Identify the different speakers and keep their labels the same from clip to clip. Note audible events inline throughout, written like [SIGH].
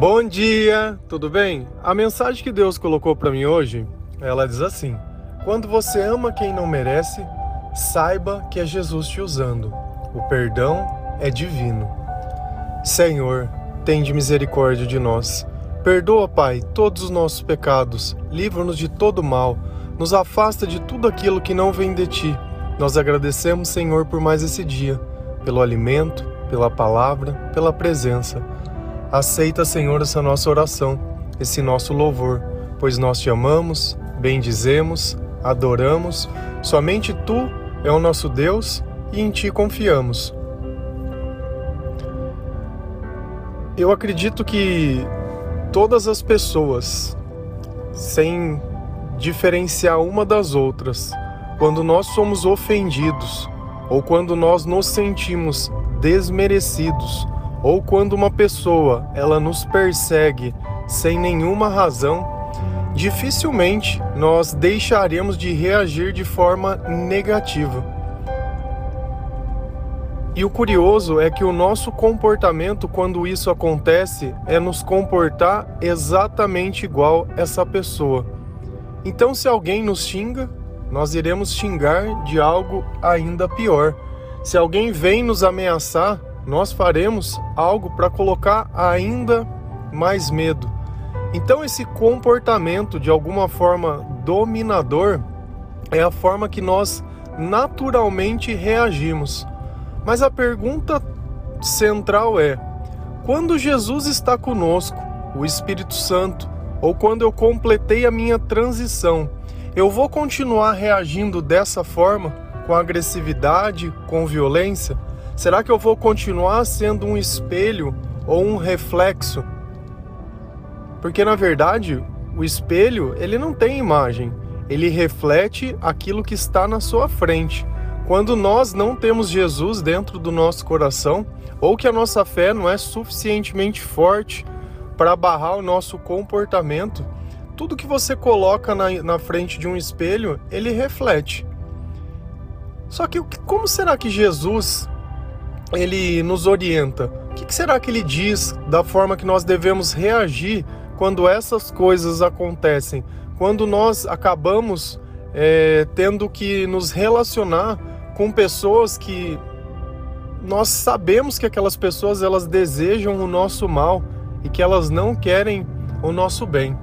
Speaker 1: Bom dia, tudo bem? A mensagem que Deus colocou para mim hoje, ela diz assim: Quando você ama quem não merece, saiba que é Jesus te usando. O perdão é divino. Senhor, tende misericórdia de nós. Perdoa, Pai, todos os nossos pecados, livra-nos de todo mal, nos afasta de tudo aquilo que não vem de ti. Nós agradecemos, Senhor, por mais esse dia, pelo alimento, pela palavra, pela presença. Aceita, Senhor, essa nossa oração, esse nosso louvor, pois nós te amamos, bendizemos, adoramos. Somente tu é o nosso Deus e em ti confiamos. Eu acredito que todas as pessoas, sem diferenciar uma das outras, quando nós somos ofendidos ou quando nós nos sentimos desmerecidos ou quando uma pessoa ela nos persegue sem nenhuma razão, dificilmente nós deixaremos de reagir de forma negativa. E o curioso é que o nosso comportamento quando isso acontece é nos comportar exatamente igual essa pessoa. Então, se alguém nos xinga, nós iremos xingar de algo ainda pior. Se alguém vem nos ameaçar, nós faremos algo para colocar ainda mais medo. Então, esse comportamento de alguma forma dominador é a forma que nós naturalmente reagimos. Mas a pergunta central é: quando Jesus está conosco, o Espírito Santo, ou quando eu completei a minha transição, eu vou continuar reagindo dessa forma, com agressividade, com violência? Será que eu vou continuar sendo um espelho ou um reflexo? Porque na verdade, o espelho, ele não tem imagem, ele reflete aquilo que está na sua frente. Quando nós não temos Jesus dentro do nosso coração, ou que a nossa fé não é suficientemente forte para barrar o nosso comportamento, tudo que você coloca na, na frente de um espelho, ele reflete. Só que como será que Jesus ele nos orienta. O que será que ele diz da forma que nós devemos reagir quando essas coisas acontecem? Quando nós acabamos é, tendo que nos relacionar com pessoas que nós sabemos que aquelas pessoas elas desejam o nosso mal e que elas não querem o nosso bem.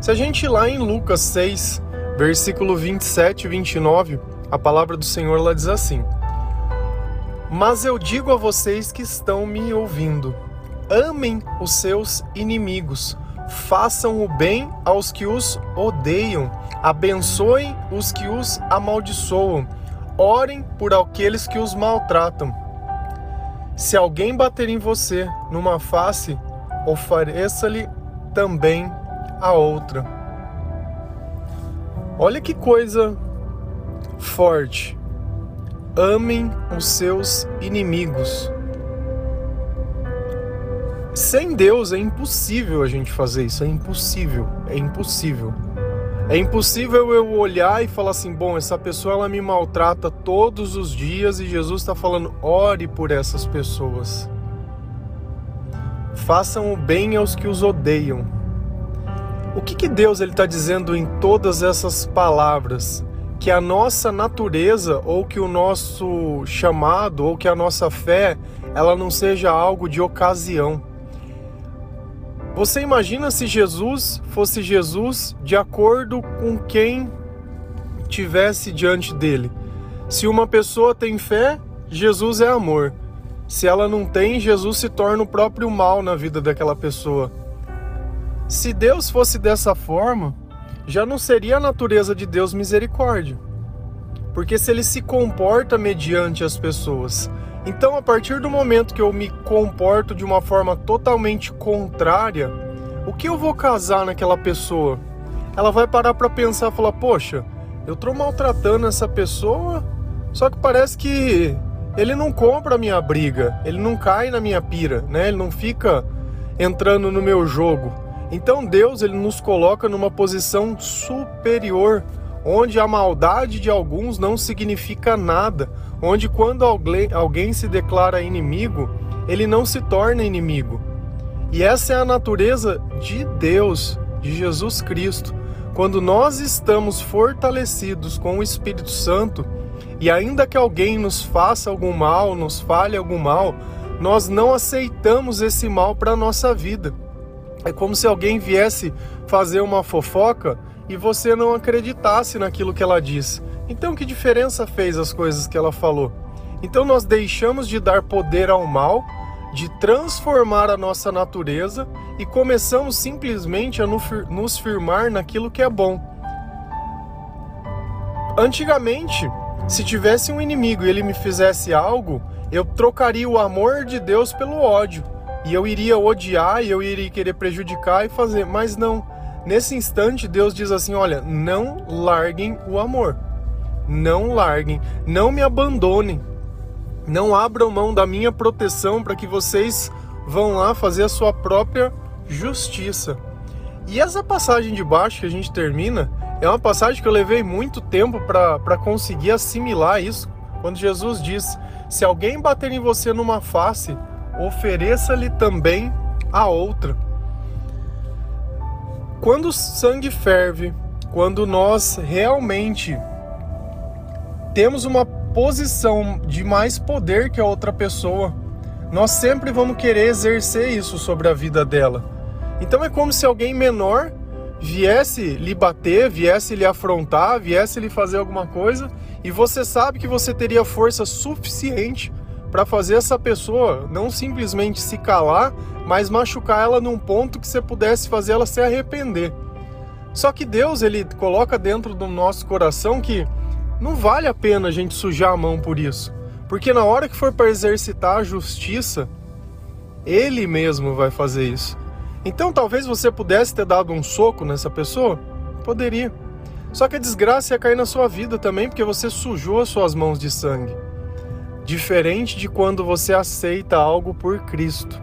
Speaker 1: Se a gente ir lá em Lucas 6, versículo 27 e 29, a palavra do Senhor lá diz assim: mas eu digo a vocês que estão me ouvindo: amem os seus inimigos, façam o bem aos que os odeiam, abençoem os que os amaldiçoam, orem por aqueles que os maltratam. Se alguém bater em você numa face, ofereça-lhe também a outra. Olha que coisa forte amem os seus inimigos. Sem Deus é impossível a gente fazer isso, é impossível, é impossível. É impossível eu olhar e falar assim, bom, essa pessoa ela me maltrata todos os dias e Jesus está falando, ore por essas pessoas. Façam o bem aos que os odeiam. O que, que Deus ele está dizendo em todas essas palavras? Que a nossa natureza ou que o nosso chamado ou que a nossa fé ela não seja algo de ocasião. Você imagina se Jesus fosse Jesus de acordo com quem tivesse diante dele. Se uma pessoa tem fé, Jesus é amor. Se ela não tem, Jesus se torna o próprio mal na vida daquela pessoa. Se Deus fosse dessa forma, já não seria a natureza de Deus misericórdia. Porque se ele se comporta mediante as pessoas. Então, a partir do momento que eu me comporto de uma forma totalmente contrária, o que eu vou casar naquela pessoa? Ela vai parar para pensar e falar: "Poxa, eu tô maltratando essa pessoa, só que parece que ele não compra a minha briga, ele não cai na minha pira, né? Ele não fica entrando no meu jogo. Então Deus ele nos coloca numa posição superior, onde a maldade de alguns não significa nada, onde quando alguém se declara inimigo, ele não se torna inimigo. E essa é a natureza de Deus, de Jesus Cristo. Quando nós estamos fortalecidos com o Espírito Santo, e ainda que alguém nos faça algum mal, nos fale algum mal, nós não aceitamos esse mal para a nossa vida. É como se alguém viesse fazer uma fofoca e você não acreditasse naquilo que ela disse. Então, que diferença fez as coisas que ela falou? Então, nós deixamos de dar poder ao mal, de transformar a nossa natureza e começamos simplesmente a nos firmar naquilo que é bom. Antigamente, se tivesse um inimigo e ele me fizesse algo, eu trocaria o amor de Deus pelo ódio. E eu iria odiar e eu iria querer prejudicar e fazer. Mas não. Nesse instante, Deus diz assim: olha, não larguem o amor. Não larguem. Não me abandonem. Não abram mão da minha proteção para que vocês vão lá fazer a sua própria justiça. E essa passagem de baixo que a gente termina é uma passagem que eu levei muito tempo para conseguir assimilar isso. Quando Jesus diz: Se alguém bater em você numa face, ofereça-lhe também a outra. Quando o sangue ferve, quando nós realmente temos uma posição de mais poder que a outra pessoa, nós sempre vamos querer exercer isso sobre a vida dela. Então é como se alguém menor viesse lhe bater, viesse lhe afrontar, viesse lhe fazer alguma coisa, e você sabe que você teria força suficiente para fazer essa pessoa não simplesmente se calar, mas machucar ela num ponto que você pudesse fazer ela se arrepender. Só que Deus, ele coloca dentro do nosso coração que não vale a pena a gente sujar a mão por isso. Porque na hora que for para exercitar a justiça, ele mesmo vai fazer isso. Então talvez você pudesse ter dado um soco nessa pessoa? Poderia. Só que a desgraça ia cair na sua vida também, porque você sujou as suas mãos de sangue. Diferente de quando você aceita algo por Cristo.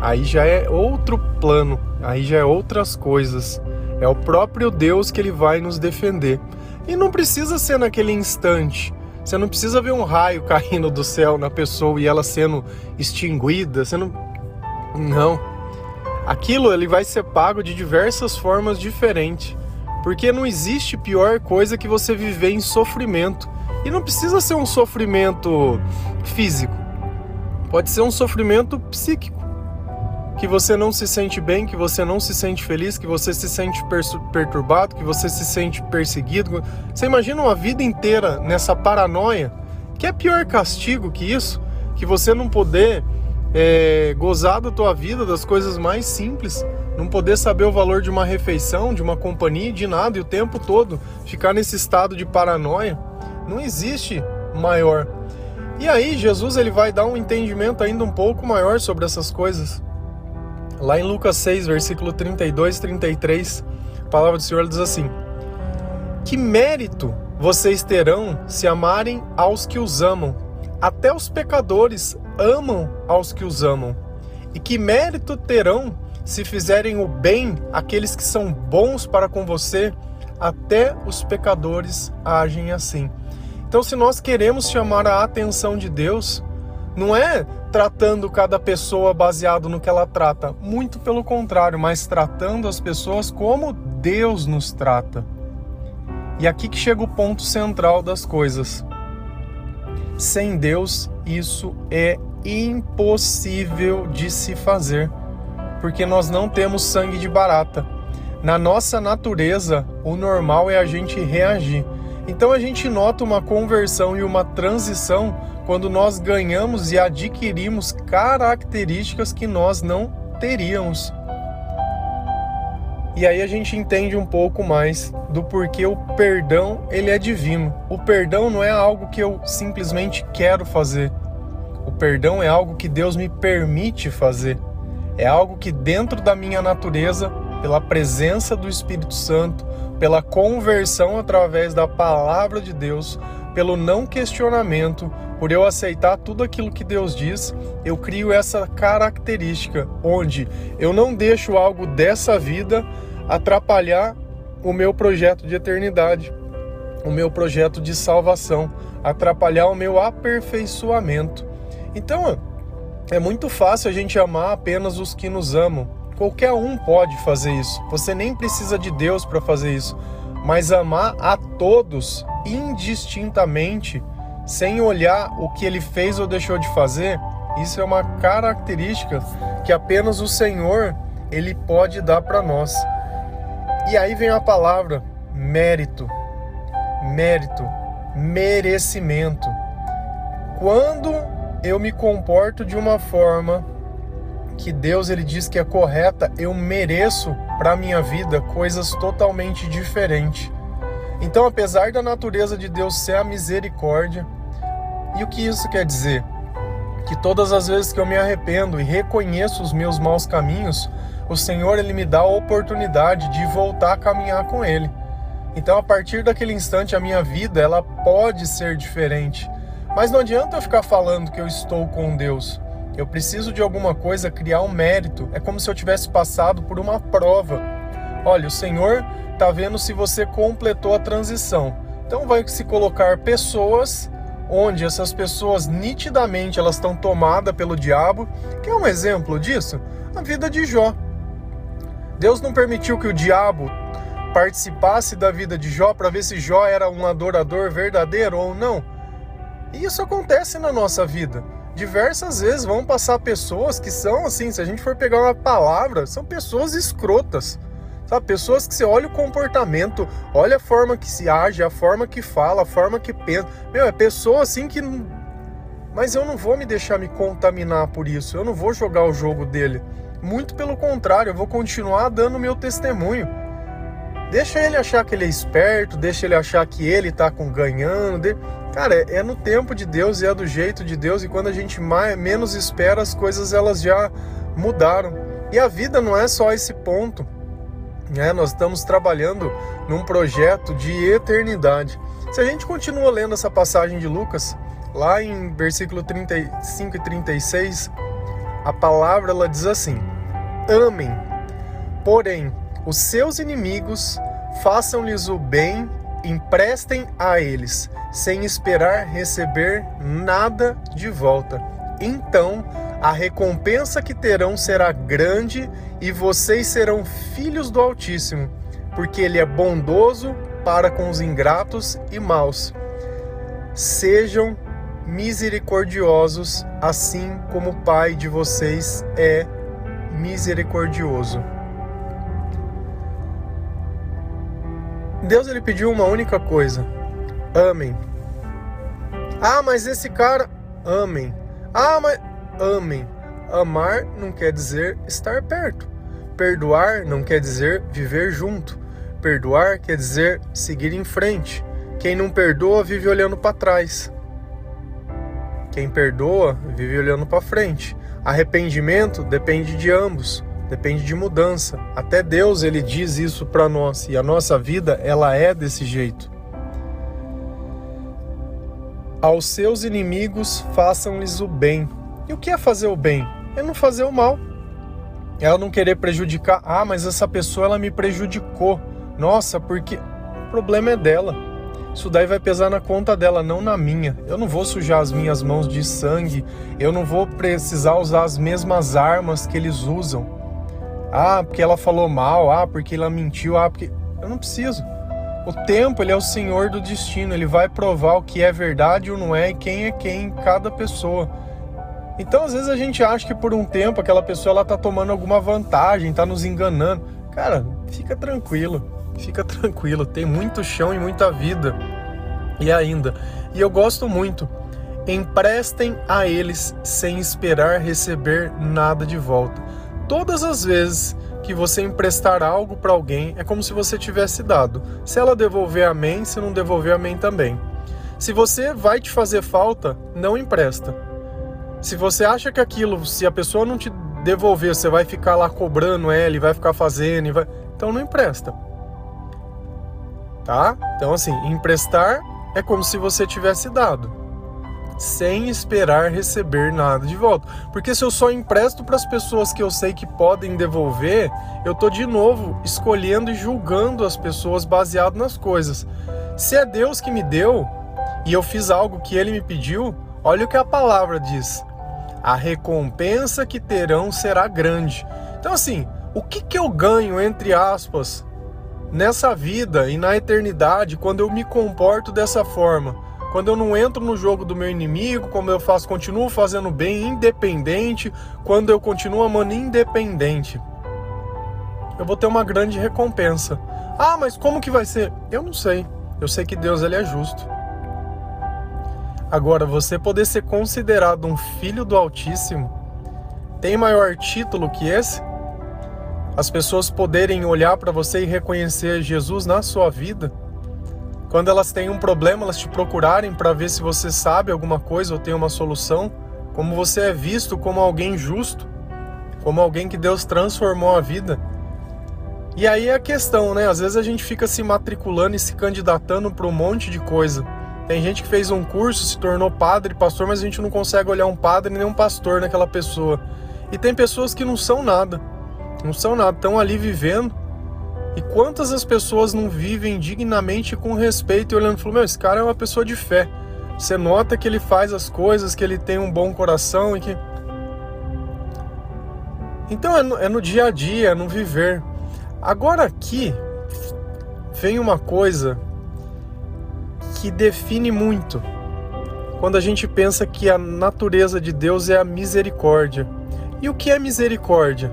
Speaker 1: Aí já é outro plano, aí já é outras coisas. É o próprio Deus que ele vai nos defender. E não precisa ser naquele instante. Você não precisa ver um raio [LAUGHS] caindo do céu na pessoa e ela sendo extinguida. Você não. Não aquilo ele vai ser pago de diversas formas diferentes. Porque não existe pior coisa que você viver em sofrimento. E não precisa ser um sofrimento físico. Pode ser um sofrimento psíquico. Que você não se sente bem, que você não se sente feliz, que você se sente perturbado, que você se sente perseguido. Você imagina uma vida inteira nessa paranoia? Que é pior castigo que isso? Que você não poder é, gozar da tua vida, das coisas mais simples, não poder saber o valor de uma refeição, de uma companhia, de nada, e o tempo todo ficar nesse estado de paranoia, não existe maior. E aí Jesus ele vai dar um entendimento ainda um pouco maior sobre essas coisas. Lá em Lucas 6, versículo 32 e 33, a palavra do Senhor diz assim: Que mérito vocês terão se amarem aos que os amam? Até os pecadores amam aos que os amam. E que mérito terão se fizerem o bem àqueles que são bons para com você? Até os pecadores agem assim. Então, se nós queremos chamar a atenção de Deus, não é tratando cada pessoa baseado no que ela trata, muito pelo contrário, mas tratando as pessoas como Deus nos trata. E aqui que chega o ponto central das coisas. Sem Deus, isso é impossível de se fazer, porque nós não temos sangue de barata. Na nossa natureza, o normal é a gente reagir. Então a gente nota uma conversão e uma transição quando nós ganhamos e adquirimos características que nós não teríamos. E aí a gente entende um pouco mais do porquê o perdão ele é divino. O perdão não é algo que eu simplesmente quero fazer. O perdão é algo que Deus me permite fazer. É algo que dentro da minha natureza, pela presença do Espírito Santo, pela conversão através da palavra de Deus, pelo não questionamento, por eu aceitar tudo aquilo que Deus diz, eu crio essa característica onde eu não deixo algo dessa vida atrapalhar o meu projeto de eternidade, o meu projeto de salvação, atrapalhar o meu aperfeiçoamento. Então, É muito fácil a gente amar apenas os que nos amam. Qualquer um pode fazer isso. Você nem precisa de Deus para fazer isso. Mas amar a todos indistintamente, sem olhar o que ele fez ou deixou de fazer, isso é uma característica que apenas o Senhor ele pode dar para nós. E aí vem a palavra mérito. Mérito, merecimento. Quando eu me comporto de uma forma que Deus ele diz que é correta, eu mereço para minha vida coisas totalmente diferentes. Então, apesar da natureza de Deus ser a misericórdia, e o que isso quer dizer? Que todas as vezes que eu me arrependo e reconheço os meus maus caminhos, o Senhor ele me dá a oportunidade de voltar a caminhar com ele. Então, a partir daquele instante, a minha vida ela pode ser diferente. Mas não adianta eu ficar falando que eu estou com Deus. Eu preciso de alguma coisa, criar um mérito. É como se eu tivesse passado por uma prova. Olha, o Senhor está vendo se você completou a transição. Então vai se colocar pessoas onde essas pessoas nitidamente elas estão tomadas pelo diabo. Que é um exemplo disso? A vida de Jó. Deus não permitiu que o diabo participasse da vida de Jó para ver se Jó era um adorador verdadeiro ou não. E isso acontece na nossa vida. Diversas vezes vão passar pessoas que são assim, se a gente for pegar uma palavra, são pessoas escrotas. Sabe, pessoas que você olha o comportamento, olha a forma que se age, a forma que fala, a forma que pensa. Meu, é pessoa assim que mas eu não vou me deixar me contaminar por isso. Eu não vou jogar o jogo dele. Muito pelo contrário, eu vou continuar dando meu testemunho. Deixa ele achar que ele é esperto, deixa ele achar que ele tá com ganhando. Cara, é no tempo de Deus e é do jeito de Deus e quando a gente mais, menos espera as coisas elas já mudaram. E a vida não é só esse ponto. Né? Nós estamos trabalhando num projeto de eternidade. Se a gente continua lendo essa passagem de Lucas, lá em versículo 35 e 36, a palavra ela diz assim: Amem, porém os seus inimigos, façam-lhes o bem, emprestem a eles, sem esperar receber nada de volta. Então a recompensa que terão será grande e vocês serão filhos do Altíssimo, porque Ele é bondoso para com os ingratos e maus. Sejam misericordiosos, assim como o Pai de vocês é misericordioso. Deus ele pediu uma única coisa: amem. Ah, mas esse cara, amem. Ah, mas amem. Amar não quer dizer estar perto. Perdoar não quer dizer viver junto. Perdoar quer dizer seguir em frente. Quem não perdoa vive olhando para trás. Quem perdoa vive olhando para frente. Arrependimento depende de ambos depende de mudança. Até Deus ele diz isso para nós e a nossa vida ela é desse jeito. Aos seus inimigos façam-lhes o bem. E o que é fazer o bem? É não fazer o mal. É não querer prejudicar. Ah, mas essa pessoa ela me prejudicou. Nossa, porque o problema é dela. Isso daí vai pesar na conta dela, não na minha. Eu não vou sujar as minhas mãos de sangue. Eu não vou precisar usar as mesmas armas que eles usam. Ah, porque ela falou mal, ah, porque ela mentiu, ah, porque. Eu não preciso. O tempo, ele é o senhor do destino, ele vai provar o que é verdade ou não é e quem é quem, cada pessoa. Então, às vezes a gente acha que por um tempo aquela pessoa ela tá tomando alguma vantagem, tá nos enganando. Cara, fica tranquilo, fica tranquilo, tem muito chão e muita vida. E ainda, e eu gosto muito, emprestem a eles sem esperar receber nada de volta. Todas as vezes que você emprestar algo para alguém, é como se você tivesse dado. Se ela devolver, amém. Se não devolver, amém também. Se você vai te fazer falta, não empresta. Se você acha que aquilo, se a pessoa não te devolver, você vai ficar lá cobrando ela e vai ficar fazendo, vai... então não empresta. Tá? Então assim, emprestar é como se você tivesse dado sem esperar receber nada de volta. Porque se eu só empresto para as pessoas que eu sei que podem devolver, eu tô de novo escolhendo e julgando as pessoas baseado nas coisas. Se é Deus que me deu e eu fiz algo que ele me pediu, olha o que a palavra diz. a recompensa que terão será grande. Então, assim, o que, que eu ganho, entre aspas, nessa vida e na eternidade quando eu me comporto dessa forma? Quando eu não entro no jogo do meu inimigo, como eu faço, continuo fazendo bem independente, quando eu continuo amando independente, eu vou ter uma grande recompensa. Ah, mas como que vai ser? Eu não sei. Eu sei que Deus ele é justo. Agora, você poder ser considerado um filho do Altíssimo tem maior título que esse? As pessoas poderem olhar para você e reconhecer Jesus na sua vida? Quando elas têm um problema, elas te procurarem para ver se você sabe alguma coisa ou tem uma solução? Como você é visto como alguém justo? Como alguém que Deus transformou a vida? E aí é a questão, né? Às vezes a gente fica se matriculando e se candidatando para um monte de coisa. Tem gente que fez um curso, se tornou padre, pastor, mas a gente não consegue olhar um padre nem um pastor naquela pessoa. E tem pessoas que não são nada, não são nada, estão ali vivendo. E quantas as pessoas não vivem dignamente com respeito e olhando e falando, meu, esse cara é uma pessoa de fé. Você nota que ele faz as coisas, que ele tem um bom coração e que. Então é no, é no dia a dia, é no viver. Agora aqui vem uma coisa que define muito quando a gente pensa que a natureza de Deus é a misericórdia. E o que é misericórdia?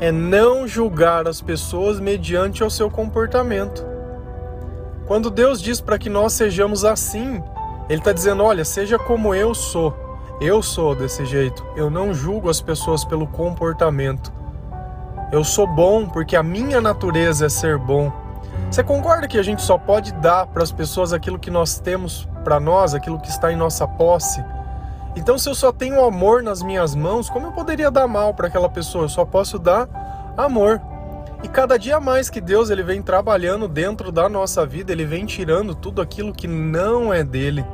Speaker 1: É não julgar as pessoas mediante o seu comportamento. Quando Deus diz para que nós sejamos assim, Ele está dizendo: olha, seja como eu sou. Eu sou desse jeito. Eu não julgo as pessoas pelo comportamento. Eu sou bom porque a minha natureza é ser bom. Você concorda que a gente só pode dar para as pessoas aquilo que nós temos para nós, aquilo que está em nossa posse? Então, se eu só tenho amor nas minhas mãos, como eu poderia dar mal para aquela pessoa? Eu só posso dar amor. E cada dia mais que Deus ele vem trabalhando dentro da nossa vida, ele vem tirando tudo aquilo que não é dele.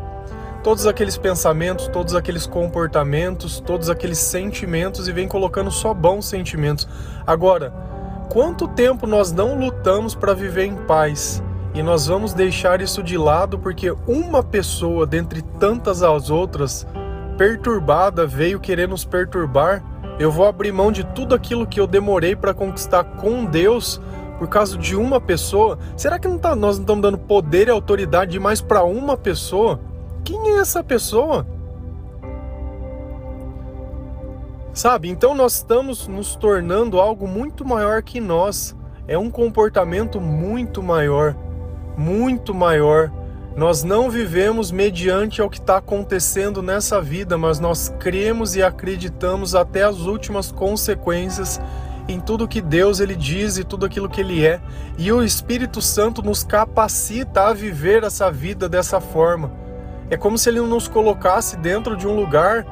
Speaker 1: Todos aqueles pensamentos, todos aqueles comportamentos, todos aqueles sentimentos e vem colocando só bons sentimentos. Agora, Quanto tempo nós não lutamos para viver em paz e nós vamos deixar isso de lado porque uma pessoa, dentre tantas as outras, perturbada, veio querer nos perturbar? Eu vou abrir mão de tudo aquilo que eu demorei para conquistar com Deus por causa de uma pessoa? Será que não tá, nós não estamos dando poder e autoridade demais para uma pessoa? Quem é essa pessoa? Sabe? Então nós estamos nos tornando algo muito maior que nós. É um comportamento muito maior, muito maior. Nós não vivemos mediante ao que está acontecendo nessa vida, mas nós cremos e acreditamos até as últimas consequências em tudo que Deus ele diz e tudo aquilo que ele é. E o Espírito Santo nos capacita a viver essa vida dessa forma. É como se ele nos colocasse dentro de um lugar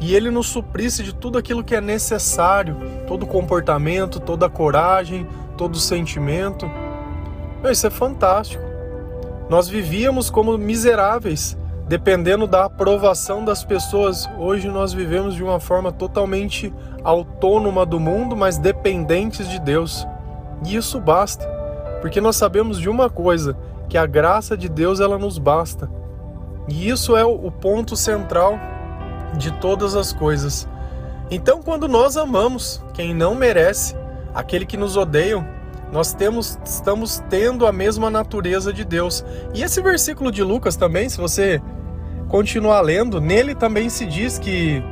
Speaker 1: e ele nos suprisse de tudo aquilo que é necessário, todo comportamento, toda coragem, todo sentimento. Isso é fantástico. Nós vivíamos como miseráveis, dependendo da aprovação das pessoas. Hoje nós vivemos de uma forma totalmente autônoma do mundo, mas dependentes de Deus. E isso basta, porque nós sabemos de uma coisa, que a graça de Deus ela nos basta. E isso é o ponto central de todas as coisas. Então, quando nós amamos quem não merece, aquele que nos odeia, nós temos, estamos tendo a mesma natureza de Deus. E esse versículo de Lucas também, se você continuar lendo, nele também se diz que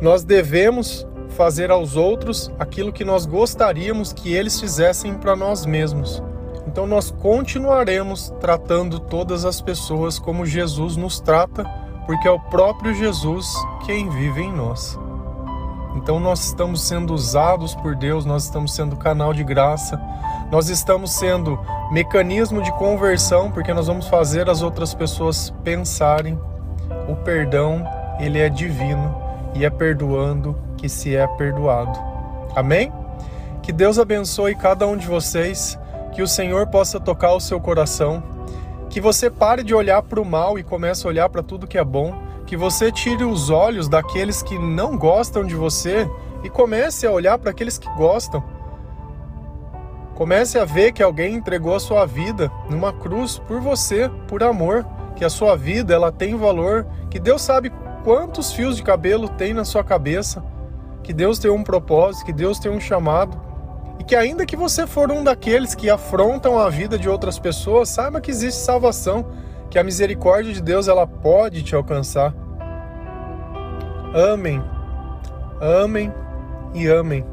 Speaker 1: nós devemos fazer aos outros aquilo que nós gostaríamos que eles fizessem para nós mesmos. Então nós continuaremos tratando todas as pessoas como Jesus nos trata porque é o próprio Jesus quem vive em nós. Então nós estamos sendo usados por Deus, nós estamos sendo canal de graça, nós estamos sendo mecanismo de conversão, porque nós vamos fazer as outras pessoas pensarem. O perdão, ele é divino e é perdoando que se é perdoado. Amém? Que Deus abençoe cada um de vocês, que o Senhor possa tocar o seu coração que você pare de olhar para o mal e comece a olhar para tudo que é bom, que você tire os olhos daqueles que não gostam de você e comece a olhar para aqueles que gostam. Comece a ver que alguém entregou a sua vida numa cruz por você, por amor, que a sua vida ela tem valor, que Deus sabe quantos fios de cabelo tem na sua cabeça, que Deus tem um propósito, que Deus tem um chamado, e que ainda que você for um daqueles que afrontam a vida de outras pessoas, saiba que existe salvação, que a misericórdia de Deus ela pode te alcançar. Amém. Amém e amém.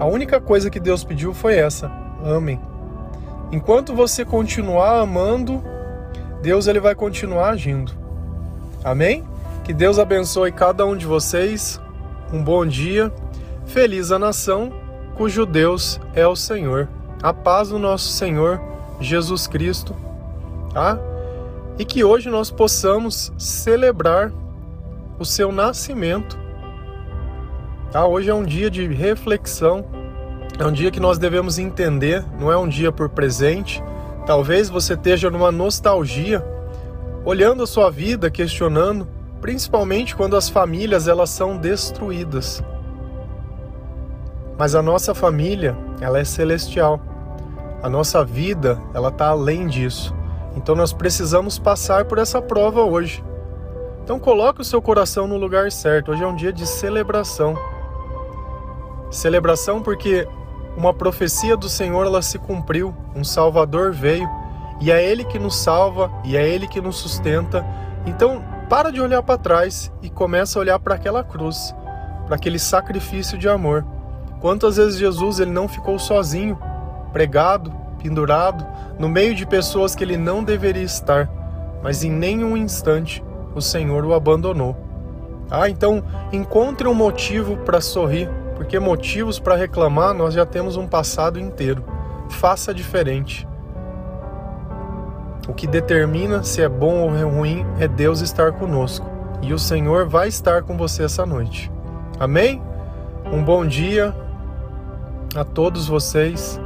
Speaker 1: A única coisa que Deus pediu foi essa: amém. Enquanto você continuar amando, Deus ele vai continuar agindo. Amém? Que Deus abençoe cada um de vocês. Um bom dia. Feliz a nação cujo Deus é o Senhor. A paz do nosso Senhor Jesus Cristo. Tá? E que hoje nós possamos celebrar o seu nascimento. Tá? Hoje é um dia de reflexão. É um dia que nós devemos entender, não é um dia por presente. Talvez você esteja numa nostalgia, olhando a sua vida, questionando principalmente quando as famílias elas são destruídas. Mas a nossa família, ela é celestial. A nossa vida, ela está além disso. Então nós precisamos passar por essa prova hoje. Então coloque o seu coração no lugar certo. Hoje é um dia de celebração. Celebração porque uma profecia do Senhor ela se cumpriu, um Salvador veio e é ele que nos salva e é ele que nos sustenta. Então, para de olhar para trás e começa a olhar para aquela cruz, para aquele sacrifício de amor. Quantas vezes Jesus ele não ficou sozinho, pregado, pendurado, no meio de pessoas que ele não deveria estar, mas em nenhum instante o Senhor o abandonou. Ah, então encontre um motivo para sorrir, porque motivos para reclamar nós já temos um passado inteiro. Faça diferente. O que determina se é bom ou ruim é Deus estar conosco. E o Senhor vai estar com você essa noite. Amém? Um bom dia a todos vocês.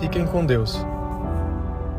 Speaker 1: Fiquem com Deus.